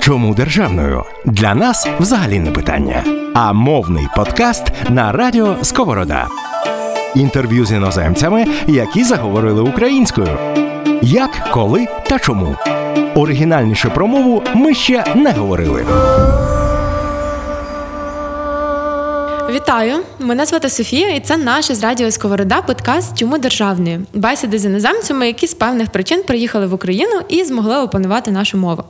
Чому державною? Для нас взагалі не питання. А мовний подкаст на радіо Сковорода. Інтерв'ю з іноземцями, які заговорили українською. Як, коли та чому. Оригінальніше про мову ми ще не говорили. Вітаю! Мене звати Софія, і це наш із радіо Сковорода подкаст Чому державний? Бесіди з іноземцями, які з певних причин приїхали в Україну і змогли опанувати нашу мову.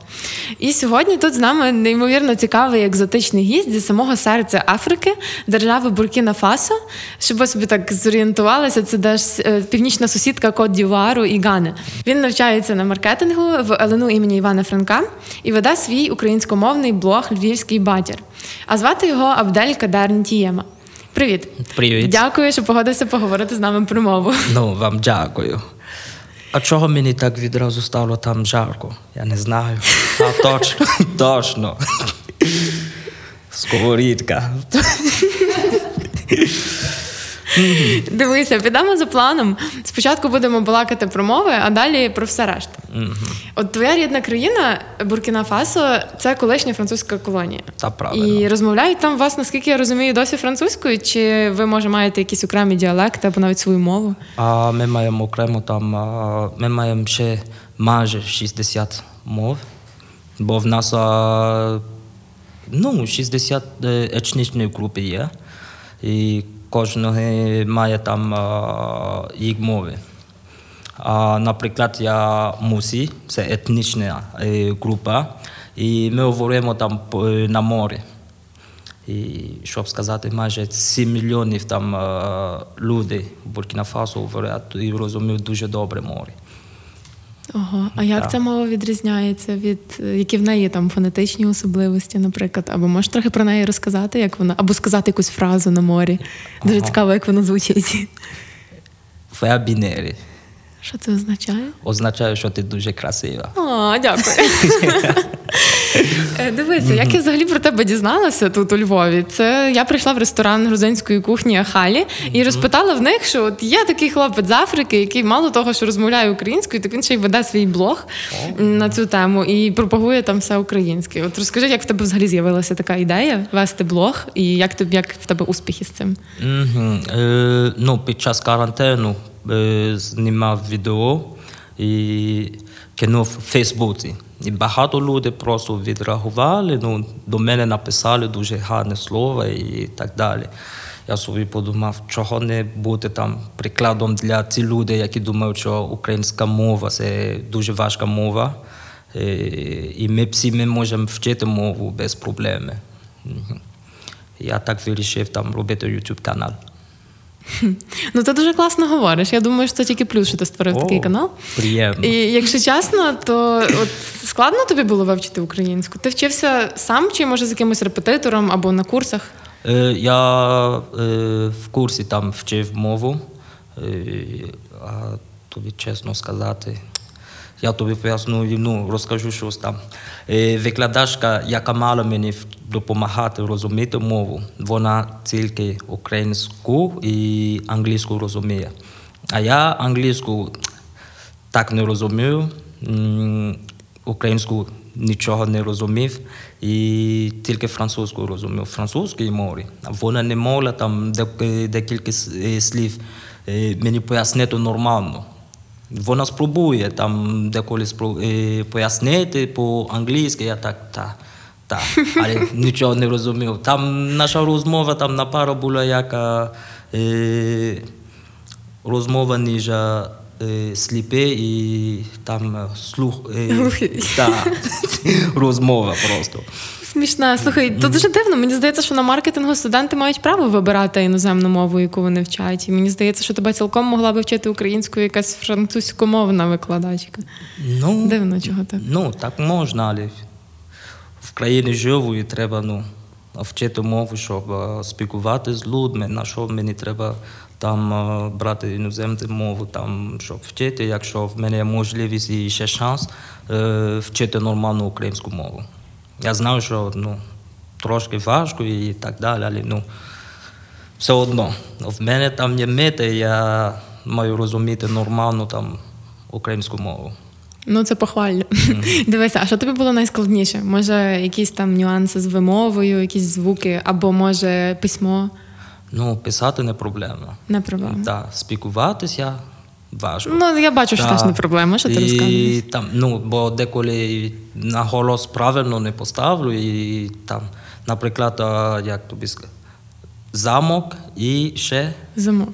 І сьогодні тут з нами неймовірно цікавий екзотичний гість зі самого серця Африки, держави Буркіна Фасо. Щоб ви собі так зорієнтувалися, це теж е, північна сусідка Кот Дівуару і Гани. Він навчається на маркетингу в ЛНУ імені Івана Франка і веде свій українськомовний блог Львівський батір. А звати його Абдель Кадар Нтієма. Привіт. Привіт. Дякую, що погодився поговорити з нами про мову. Ну, вам дякую. А чого мені так відразу стало там жарко? Я не знаю. А точно, точно. Сковорідка. Дивися, підемо за планом. Спочатку будемо балакати про мови, а далі про все решта. От твоя рідна країна Буркіна Фасо це колишня французька колонія. Та правильно. І розмовляють там вас, наскільки я розумію, досі французькою, чи ви може маєте якісь окремі діалекти або навіть свою мову? А ми маємо окремо там, ми маємо ще майже 60 мов, бо в нас ну, 60 е, етнічних груп є, і кожного має там їх мови. А, наприклад, я мусі, це етнічна е, група, і ми говоримо там на морі. І щоб сказати, майже 7 мільйонів там людей в Буркіна Фасо говорять і розуміють дуже добре море. Ого, а як Так. ця мова відрізняється від які в неї там фонетичні особливості, наприклад? Або можеш трохи про неї розказати, як вона, або сказати якусь фразу на морі? Дуже цікаво, як вона звучить. Феабінері Що це означає? означає, що ти дуже красива. О, дякую. Е, Дивися, як я взагалі про тебе дізналася тут у Львові. Це я прийшла в ресторан грузинської кухні Ахалі і розпитала в них, що от є такий хлопець з Африки, який мало того, що розмовляє українською, так він ще й веде свій блог на цю тему і пропагує там все українське. От розкажи, як в тебе взагалі з'явилася така ідея вести блог, і як тобі як в тебе успіхи з цим? Е, ну, під час карантину е, знімав відео і кинув в Фейсбуці. І багато людей просто відреагували, ну, до мене написали дуже гарне слово і так далі. Я собі подумав, чого не бути там прикладом для цих людей, які думають, що українська мова це дуже важка мова. Е, І ми всі ми можемо вчити мову без проблеми. Я так вирішив там робити YouTube канал. Ну ти дуже класно говориш. Я думаю, що це тільки плюс, що ти створив О, такий канал. Приємно. І якщо чесно, то от складно тобі було вивчити українську? Ти вчився сам чи може з якимось репетитором або на курсах? Е, я е, в курсі там вчив мову. Е, а тобі чесно сказати, я тобі поясню, ну, розкажу щось там. Е, викладачка, яка мала мені допомагати розуміти мову, вона тільки українську і англійську розуміє. А я англійську так не розумію. Українську нічого не розумів, і тільки французьку розумів. Французькій мові. Вона не могла там дек- декілька е, слів е, мені пояснити нормально. Вона спробує там деколи спро- е, пояснити по-англійськи, я так, та, та, але нічого не розумів. Там наша розмова там на пару була як е, розмова ніж е, сліпе і там е, слух. Е, та, розмова просто. Смішна. Слухай, то дуже дивно. Мені здається, що на маркетингу студенти мають право вибирати іноземну мову, яку вони вчать. І мені здається, що тебе цілком могла би вчити українську якась французькомовна викладачка. Ну, Дивно, чого так. Ну, так можна, але в країні живу і треба ну, вчити мову, щоб е, спілкувати з людьми, на що мені треба там е, брати іноземну мову, там, щоб вчити, якщо в мене є можливість і ще шанс е, вчити нормальну українську мову. Я знаю, що ну, трошки важко і так далі, але ну, все одно. В мене там є мета, я маю розуміти нормально там українську мову. Ну, це похвально. Дивися, а що тобі було найскладніше? Може, якісь там нюанси з вимовою, якісь звуки, або може письмо? Ну, писати не проблема. Не проблема. Так, спілкуватися важко. Ну, я бачу, що Так. теж не проблема, що ти розказуєш. там, ну, бо деколи на голос правильно не поставлю, і там, наприклад, як тобі сказати, замок і ще Замок.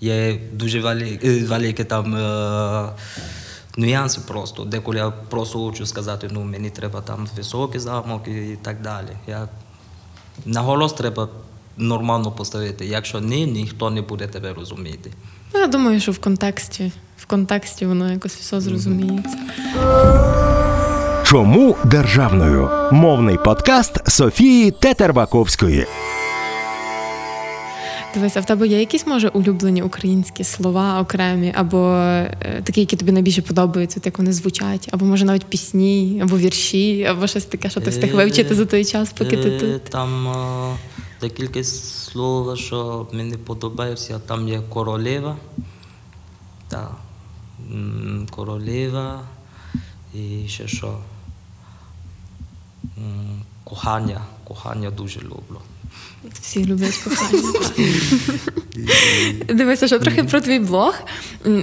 Є дуже е, великі там е, нюанси просто. Деколи я просто хочу сказати, ну мені треба там високий замок і так далі. Я, на голос треба нормально поставити. Якщо ні, ніхто не буде тебе розуміти. Ну, я думаю, що в контексті, в контексті воно якось все зрозуміється. Чому державною? Мовний подкаст Софії Тетербаковської. Дивися, в тебе є якісь може улюблені українські слова окремі, або е, такі, які тобі найбільше подобаються, от як вони звучать, або може навіть пісні, або вірші, або щось таке, що ти встиг вивчити за той час, поки ти Е, тут. Там е, декілька слов, що мені подобається. Там є королева. Так. Королева. І ще що. Кохання. Кохання дуже люблю. Всі люблять кохання. Дивися, що трохи про твій блог.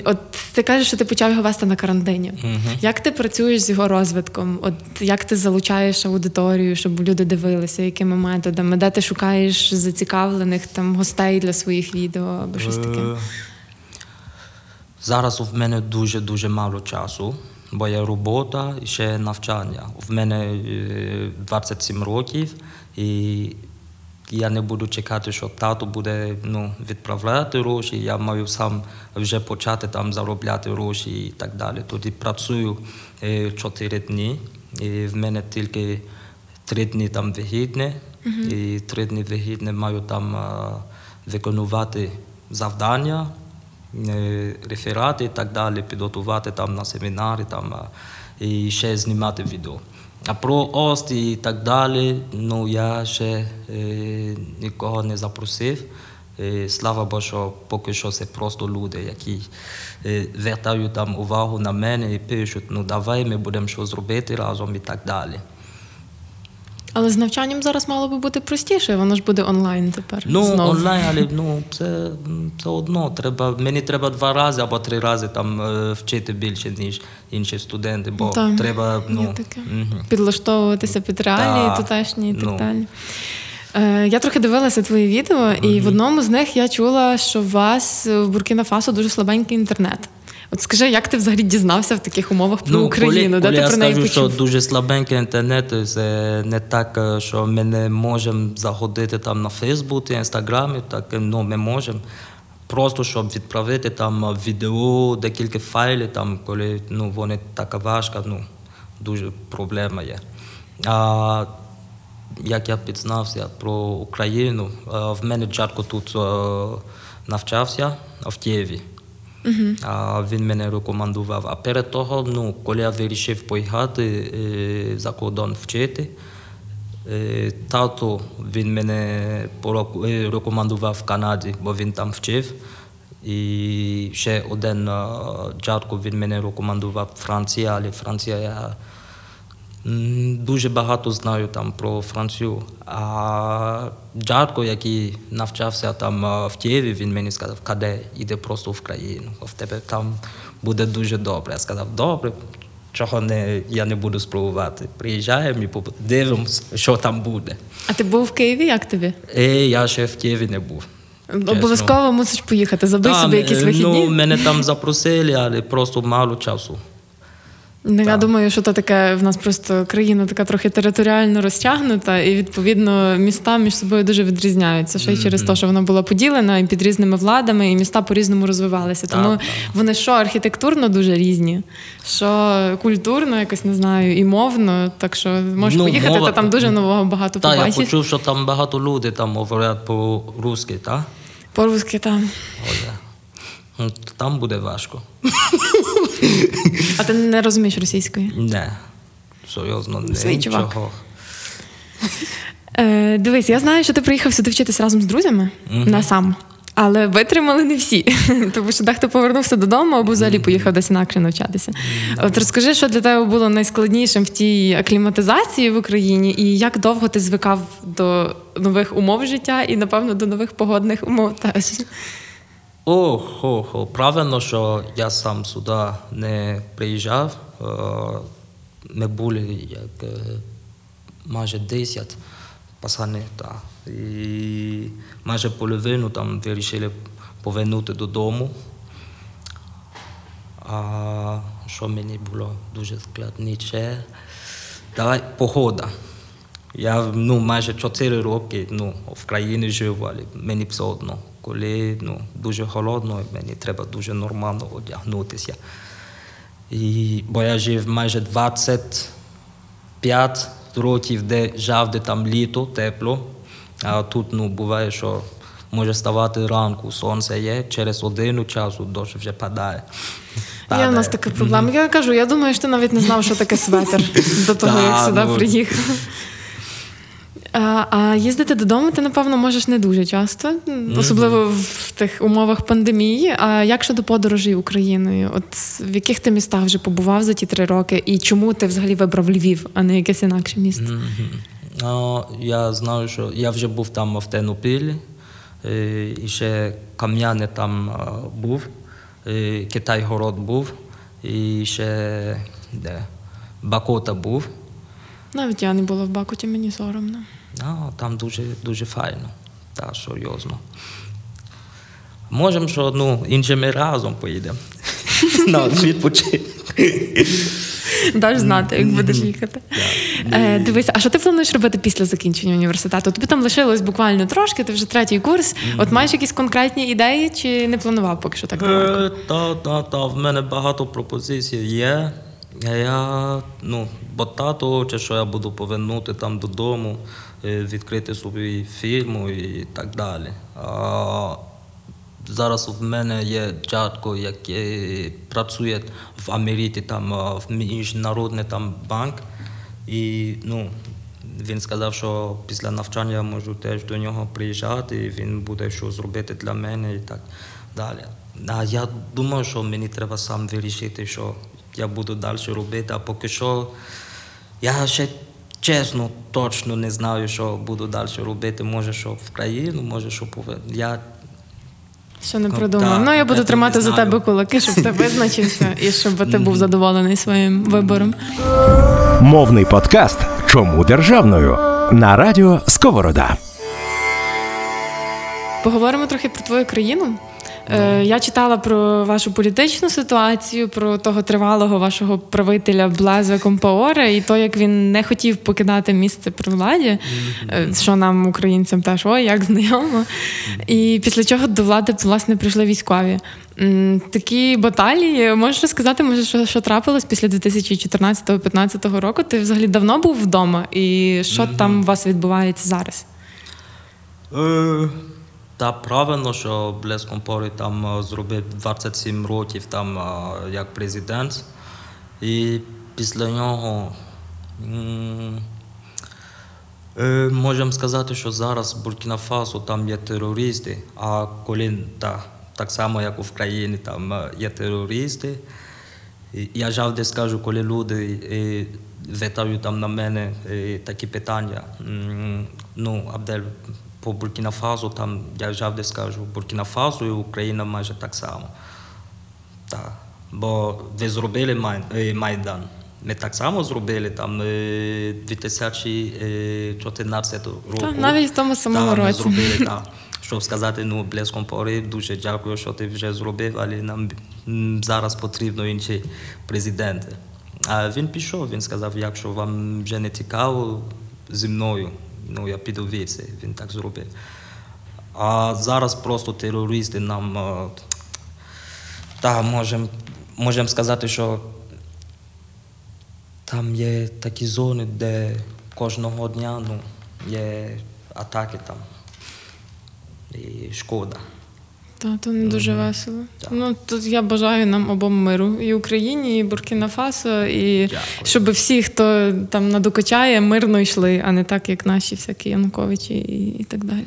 От ти кажеш, що ти почав його вести на карантині. Як ти працюєш з його розвитком? От як ти залучаєш аудиторію, щоб люди дивилися, якими методами? Де ти шукаєш зацікавлених там гостей для своїх відео або щось таке? Е, Зараз в мене дуже-дуже мало часу, бо є робота і ще навчання. В мене е, 27 років, і я не буду чекати, що тато буде ну, відправляти гроші. Я маю сам вже почати там заробляти гроші і так далі. Тоді працюю 4 дні, і в мене тільки три дні там вигідне, і три дні вигідне маю там а, виконувати завдання, е, реферати і так далі, підготувати там на семінари там, і ще знімати відео. А про ост і так далі, ну я ще е, нікого не запросив. Е, Слава Богу, що поки що це просто люди, які е, звертають там увагу на мене і пишуть, ну давай ми будемо щось робити разом і так далі. Але з навчанням зараз мало би бути простіше, воно ж буде онлайн тепер. Ну, знову. онлайн, але ну, це, це одно. Треба, мені треба два рази або три рази там вчити більше, ніж інші студенти, бо Та, треба ну, таке. Підлаштовуватися під реалії тутешні і так ну. далі. Е, я трохи дивилася твої відео, і в одному з них я чула, що у вас в Буркіна Фасо дуже слабенький інтернет. От скажи, як ти взагалі дізнався в таких умовах про Україну? коли, Де коли ти я про неї скажу, почув? що дуже слабенький інтернет, це не так, е, що ми не можемо заходити там на Фейсбуці, Інстаграмі, так ну, ми можемо. Просто щоб відправити там відео, декілька файлів, там, коли ну, вони така важка, ну, дуже проблема є. А, як я підзнався про Україну, в мене Джарко тут навчався в Києві. А він мене рекомендував. А перед того, ну, коли я вирішив поїхати е, за кордон вчити, тато він мене рекомендував в Канаді, бо він там вчив. І ще один дядько він мене рекомендував в Франції, але Франція я дуже багато знаю там про Францію. А дядько, який навчався там в Києві, він мені сказав, каде іде просто в країну, в тебе там буде дуже добре. Я сказав, добре, чого не, я не буду спробувати. Приїжджаємо і дивимося, що там буде. А ти був в Києві? Як тобі? І я ще в Києві не був. чесно. Обов'язково мусиш поїхати. Забий собі якісь е, вихідні. Ну, мене там запросили, але просто мало часу. Ну, я думаю, що то таке в нас просто країна така трохи територіально розтягнута, і відповідно міста між собою дуже відрізняються. Ще й через те, що вона була поділена і під різними владами, і міста по-різному розвивалися. Тому так. вони що архітектурно дуже різні, що культурно, якось не знаю, і мовно. Так що можеш Ну, поїхати, мова- та там дуже нового багато Так, я почув, що там багато людей там говорять по-русски, так? По-русски там. Оля. Ну, Там буде важко. А ти не розумієш російської? Не. Серйозно, не Свій чувак. нічого. Е, дивись, я знаю, що ти приїхав сюди вчитись разом з друзями не сам. Але витримали не всі, тому що дехто повернувся додому або взагалі поїхав десь інакше навчатися. От розкажи, що для тебе було найскладнішим в тій акліматизації в Україні, і як довго ти звикав до нових умов життя і, напевно, до нових погодних умов теж. Ох, ох, ох, правильно, що я сам сюди не приїжджав. Е, Ми були як е, майже 10 пацани, та. І майже половину там вирішили повернути додому. А що мені було дуже складніше? Давай погода. Я ну, майже 4 роки ну, в країні жив, але мені все одно. Коли ну, дуже холодно, мені треба дуже нормально одягнутися. І, бо я жив майже 25 років, де завжди там літо, тепло. А тут ну, буває, що може ставати ранку, сонце є, через годину часу дощ вже падає. Є у нас така проблема. Я кажу, я думаю, що ти навіть не знав, що таке светер до того, як сюди ну. приїхав. А, а їздити додому ти, напевно, можеш не дуже часто, особливо в тих умовах пандемії. А як щодо подорожей Україною? От в яких ти містах вже побував за ті три роки, і чому ти взагалі вибрав Львів, а не якесь інакше місто? Ну, я знаю, що я вже був там в Тернопілі, е, і ще Кам'яне там е, був, е, Китай-город був, і ще де, Бакота був. Навіть я не була в Бакуті, мені соромно. Ну, там дуже, дуже файно, та серйозно. Можемо, що ну, іншими разом поїдемо. На відпочинок. Даш знати, як будеш їхати. Е, дивися, а що ти плануєш робити після закінчення університету? Тобі там лишилось буквально трошки, ти вже третій курс. От маєш якісь конкретні ідеї, чи не планував поки що так? Е, Та, та, та, в мене багато пропозицій є. Я, ну, бо тато хоче, що я буду повернути там додому, е, відкрити собі фірму і так далі. А зараз в мене є дядько, який працює в Америці, там в міжнародний там банк. І ну, він сказав, що після навчання я можу теж до нього приїжджати, і він буде щось зробити для мене і так далі. А я думаю, що мені треба сам вирішити, що я буду далі робити, а поки що я ще чесно точно не знаю, що буду далі робити. Може, що в країну, може, що пове. Я Що не Ну, придумав. так, ну, я буду тримати за тебе кулаки, щоб ти визначився і щоб ти був задоволений своїм вибором. Мовний подкаст Чому державною на радіо Сковорода. Поговоримо трохи про твою країну. Е, я читала про вашу політичну ситуацію, про того тривалого вашого правителя Блаза Компаора і то, як він не хотів покидати місце при владі, е, що нам, українцям, теж ой, як знайомо. І після чого до влади власне прийшли військові. Такі баталії, можеш розказати, може, що, що трапилось після 2014-2015 року? Ти взагалі давно був вдома, і що там у вас відбувається зараз? Е, Та правильно, що Блес Компорі там е, зробив 27 років там е, як президент. І після нього е, можемо сказати, що зараз в Буркіна Фасо там є терористи, а коли та, так само, як в країні, там є терористи. Я завжди скажу, коли люди витають там на мене такі питання. Ну, Абдель, по Буркіна Фасо, там я завжди скажу, Буркіна Фасо і Україна майже так само. Так. Бо ви зробили Майдан. Ми так само зробили там е, 2014 року. Та, навіть в тому самому Та, ми році. зробили, так. Щоб сказати, ну, блеском пори, дуже дякую, що ти вже зробив, але нам зараз потрібно інші президенти. А він пішов, він сказав, якщо вам вже не цікаво зі мною, ну я піду віці, Він так зробив. А зараз просто терористи нам е, та можемо можем сказати, що там є такі зони, де кожного дня ну, є атаки там. І шкода. Та то не дуже весело. Так. Ну тут я бажаю нам обом миру і Україні, і Буркіна Фасо, і Дякую. щоб всі, хто там надокучає, мирно йшли, а не так, як наші всякі Януковичі і, і так далі.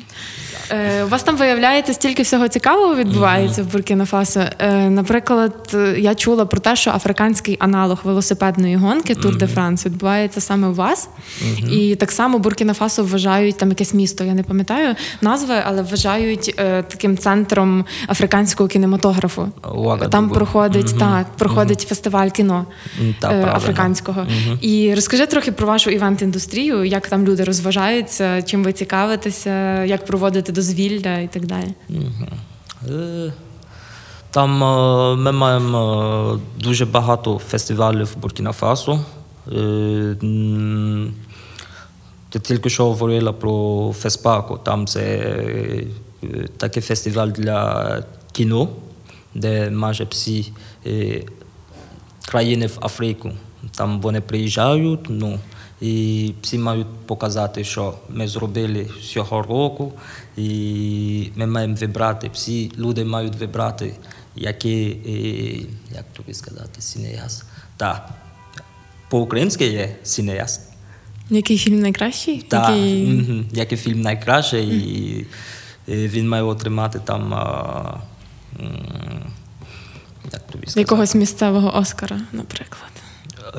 Е, у вас там виявляється стільки всього цікавого відбувається в Буркіна Фасо. Е, наприклад, е, я чула про те, що африканський аналог велосипедної гонки Тур де Франс відбувається саме у вас. І так само Буркіна Фасо вважають там якесь місто, я не пам'ятаю назви, але вважають е, таким центром африканського кінематографу. Уагадугу. Там проходить Мгм. так, проходить фестиваль кіно та, е, африканського. І розкажи трохи про вашу івент-індустрію, як там люди розважаються, чим ви цікавитеся, як проводити дозвілля і так далі. Е, Там е, ми маємо е, дуже багато фестивалів в Буркіна Фасо. Е, Ти тільки що говорила про Феспако. Там це такий фестиваль для кіно, де майже всі країни в Африку. Там вони приїжджають, ну, і всі мають показати, що ми зробили цього року, і ми маємо вибрати, всі люди мають вибрати, який, е, як тобі сказати, cinéaste. Так, по-українськи є cinéaste. Який фільм найкращий? Так, Який... який фільм найкращий, і, і він має отримати там. А, як тобі сказати? Якогось місцевого Оскара, наприклад.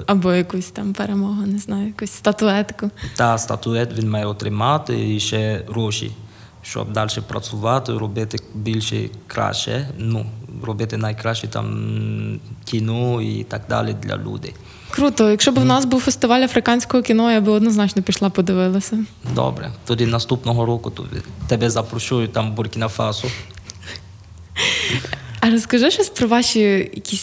Або якусь там перемогу, не знаю, якусь статуетку. Та статует він має отримати і ще гроші, щоб далі працювати, робити більше краще, ну, робити найкраще там кіно і так далі для людей. Круто. Якщо б в нас був фестиваль африканського кіно, я би однозначно пішла подивилася. Добре, тоді наступного року тобі, тебе запрошую там в Буркіна Фасо. А розкажи щось про ваші якісь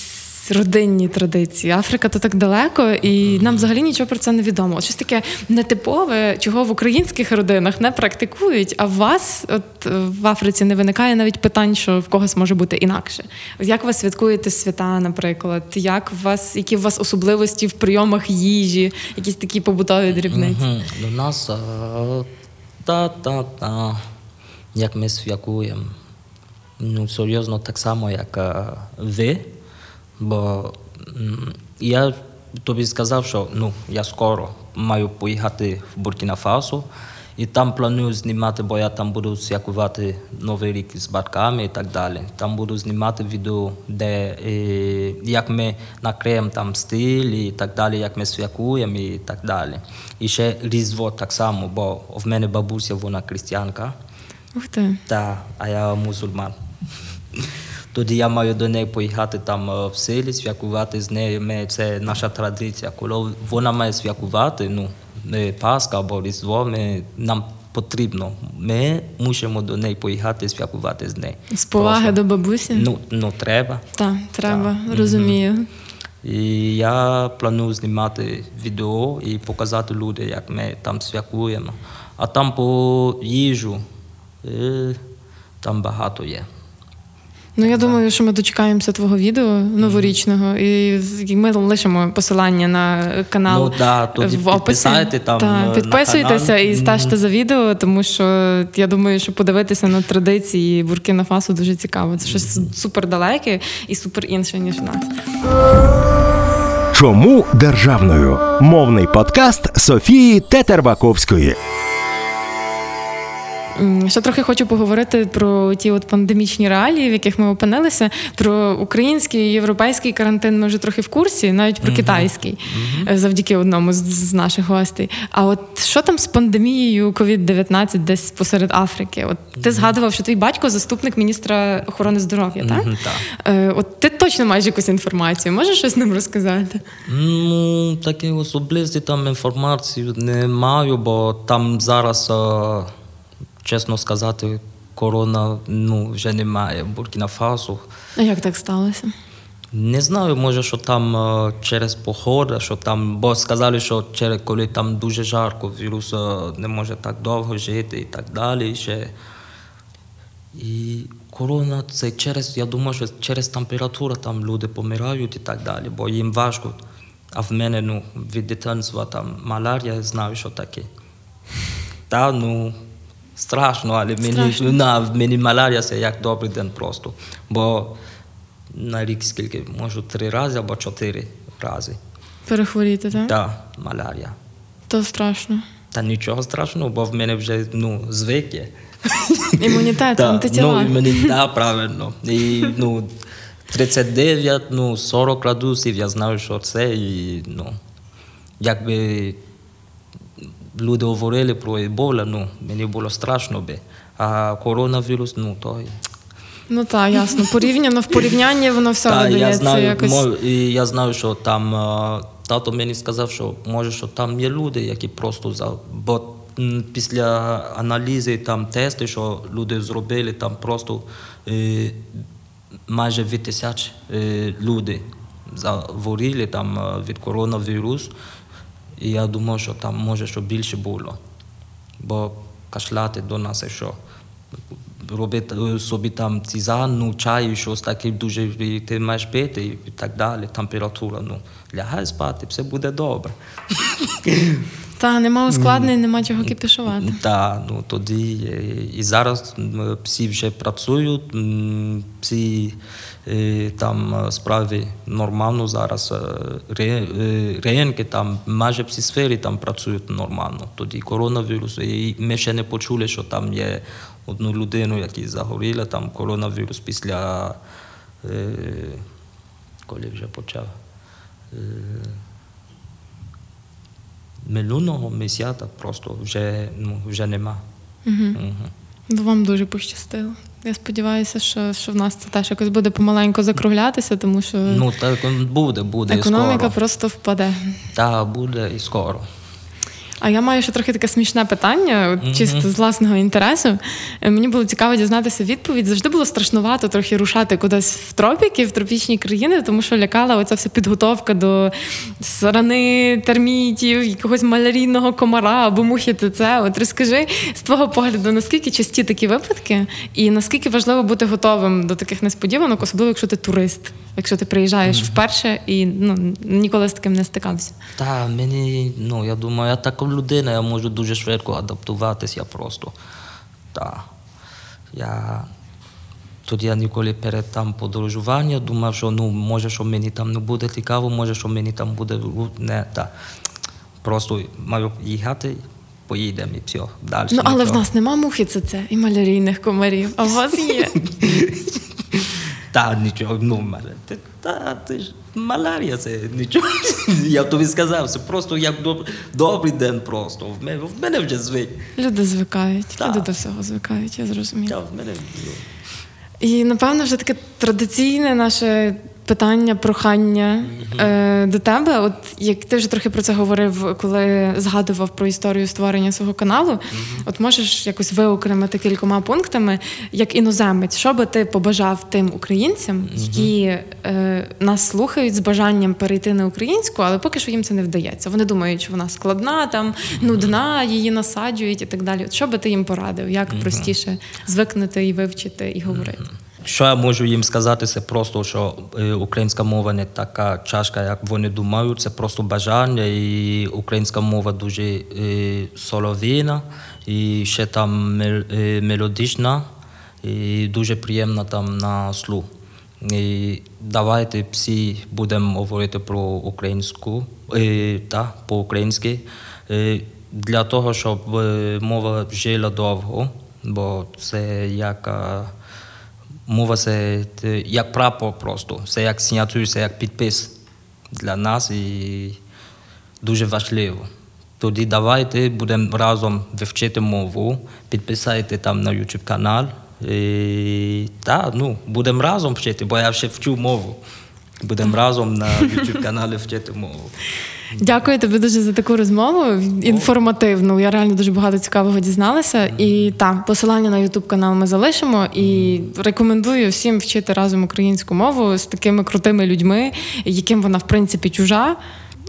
родинні традиції. Африка то так далеко, і нам взагалі нічого про це не відомо. Щось таке нетипове, чого в українських родинах не практикують, а в вас, от в Африці, не виникає навіть питань, що в когось може бути інакше. Як ви святкуєте свята, наприклад? Як у вас, які у вас особливості в прийомах їжі, якісь такі побутові дрібниці? До нас та-та-та, як ми святкуємо. Ну, серйозно, так само, як ви. Бо я тобі сказав, що ну, я скоро маю поїхати в Буркіна Фасо. І там планую знімати, бо я там буду святкувати Новий рік з батьками і так далі. Там буду знімати відео, де е, як ми накриємо там стиль і так далі, як ми святкуємо і так далі. І ще Різдво так само, бо в мене бабуся, вона християнка, Ух ти. та, а я мусульман. Тоді я маю до неї поїхати там е, в селі, святкувати з нею. Ми, це наша традиція. Коли вона має святкувати, ну, Пасха або Різдво, ми, нам потрібно. Ми мусимо до неї поїхати святкувати з нею. З поваги Просто. до бабусі? Ну, ну треба. Так, треба, Так. розумію. І я планую знімати відео і показати людям, як ми там святкуємо. А там по їжу е, там багато є. Ну, я думаю, що ми дочекаємося твого відео новорічного, і ми лишимо посилання на канал Ну, да, тоді в описі. там, Та, е, на підписуйтеся канал. і стежте за відео, тому що я думаю, що подивитися на традиції Буркіна Фасо дуже цікаво. Це щось супер далеке і супер інше, ніж в нас. Чому державною? Мовний подкаст Софії Тетербаковської. Ще трохи хочу поговорити про ті от пандемічні реалії, в яких ми опинилися. Про український і європейський карантин ми вже трохи в курсі, навіть про китайський, е, завдяки одному з, наших гостей. А от що там з пандемією COVID-19 десь посеред Африки? От ти згадував, що твій батько заступник міністра охорони здоров'я, так? Так. Е, От ти точно маєш якусь інформацію. Можеш щось нам розказати? Ну, такі особисті там інформації не маю, бо там зараз, е, чесно сказати, корона ну, вже немає в Буркіна Фасо. А як так сталося? Не знаю, може, що там е, через походи, що там, бо сказали, що через коли там дуже жарко, вірус е, не може так довго жити і так далі. Ще. І корона це через, я думаю, що через температуру там люди помирають і так далі, бо їм важко. А в мене ну, від дитинства там малярія, я знаю, що таке. Та ну, страшно, але мені, Страшно. на, мені малярія це як добрий день просто. Бо на рік скільки, можу три рази або чотири рази. Перехворіти, так? Так, малярія. То страшно. Та нічого страшного, бо в мене вже ну, звик є. Імунітет, Та, антитіла. Ну, мені, да, правильно. І, ну, 39, ну, 40 градусів, я знаю, що це. І, ну, якби люди говорили про ебола, ну, мені було страшно би. А коронавірус, ну, то... Ну так, ясно. Порівняно в порівнянні воно все Та, я видається знаю, якось. мож- і я знаю, що там е, тато мені сказав, що може, що там є люди, які просто за бо після аналізи там тести, що люди зробили, там просто е, майже від тисяч е, люди захворіли там від коронавірусу. І я думав, що там може що більше було. Бо кашляти до нас, що робити е, собі там тізан, ну, чаю, щось таке дуже ти маєш пити і так далі, температура, ну, лягай спати, все буде добре. Та нема ускладнень, нема чого кипішувати. Так, ну тоді і зараз всі вже працюють, всі е, там е, справи нормально зараз. е, Ринки там майже всі сфери там працюють нормально. Тоді коронавірус. І ми ще не почули, що там є одну людину, яка загоріла, там коронавірус після коли вже почав. Минулого місяця просто вже, ну, вже нема. Угу. Угу. Вам дуже пощастило. Я сподіваюся, що, що в нас це теж якось буде помаленько закруглятися, тому що Ну, так буде, буде і економіка скоро. просто впаде. Так, буде і скоро. А я маю ще трохи таке смішне питання, от чисто з власного інтересу. Е, Мені було цікаво дізнатися відповідь. Завжди було страшнувато трохи рушати кудись в тропіки, в тропічні країни, тому що лякала оця вся підготовка до сарани, термітів, якогось малярійного комара або мухи ТЦ. От розкажи з твого погляду, наскільки часті такі випадки, і наскільки важливо бути готовим до таких несподіванок, особливо якщо ти турист, якщо ти приїжджаєш вперше і ну ніколи з таким не стикався. Та мені, ну, я думаю, я така людина, я можу дуже швидко адаптуватися просто. Та. Я... Тоді я ніколи перед там подорожуванням думав, що ну, може, що мені там не буде цікаво, може, що мені там буде не та. Просто маю їхати, поїдемо і все. Далі. Ну, але в нас нема мухи ЦЦ і малярійних комарів, а у вас є. Та нічого, ну, мене. Ти, та, ти ж малярія це нічого. Я тобі сказав, це просто як доб- добрий день просто. В мене, в мене вже звик. Люди звикають, Так. люди до всього звикають, я Та, зрозуміла. в мене, ну, І напевно вже таке традиційне наше питання, прохання е, до тебе. От як ти вже трохи про це говорив, коли згадував про історію створення свого каналу, от можеш якось виокремити кількома пунктами, як іноземець, що би ти побажав тим українцям, які е, нас слухають з бажанням перейти на українську, але поки що їм це не вдається. Вони думають, що вона складна, там нудна, її насаджують і так далі. От що би ти їм порадив? Як простіше звикнути і вивчити і говорити? Що я можу їм сказати, це просто, що е, українська мова не така чашка, як вони думають. Це просто бажання, і українська мова дуже е, солов'їна, і ще там е, мелодична, і дуже приємна там на слух. І давайте всі будемо говорити про українську та по-українськи. Для того, щоб мова жила довго, бо це як. Е, Мова це як прапор просто. Це як сигнатур, це як підпис для нас і дуже важливо. Тоді давайте будемо разом вивчити мову, підписайте там на YouTube канал. І, та, ну, будемо разом вчити, бо я ще вчу мову. Будемо разом на YouTube каналі вчити мову. Дякую тобі дуже за таку розмову. Інформативну. Я реально дуже багато цікавого дізналася. І так, посилання на Ютуб канал ми залишимо. І рекомендую всім вчити разом українську мову з такими крутими людьми, яким вона в принципі чужа.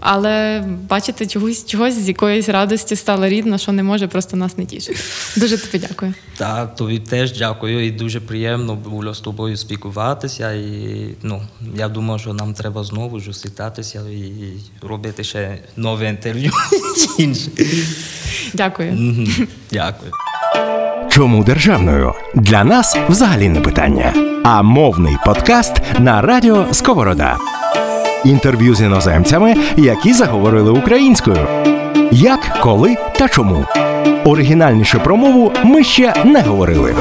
Але бачите, чогось чогось з якоїсь радості стала рідна, що не може, просто нас не тішить. Дуже тобі дякую. Так, тобі теж дякую і дуже приємно було з тобою спілкуватися. І ну, я думаю, що нам треба знову зустрітатися і робити ще нове інтерв'ю. інше. Дякую. Дякую. Чому державною? Для нас взагалі не питання. А мовний подкаст на радіо Сковорода. Інтерв'ю з іноземцями, які заговорили українською. Як, коли та чому. Оригінальніше про мову ми ще не говорили.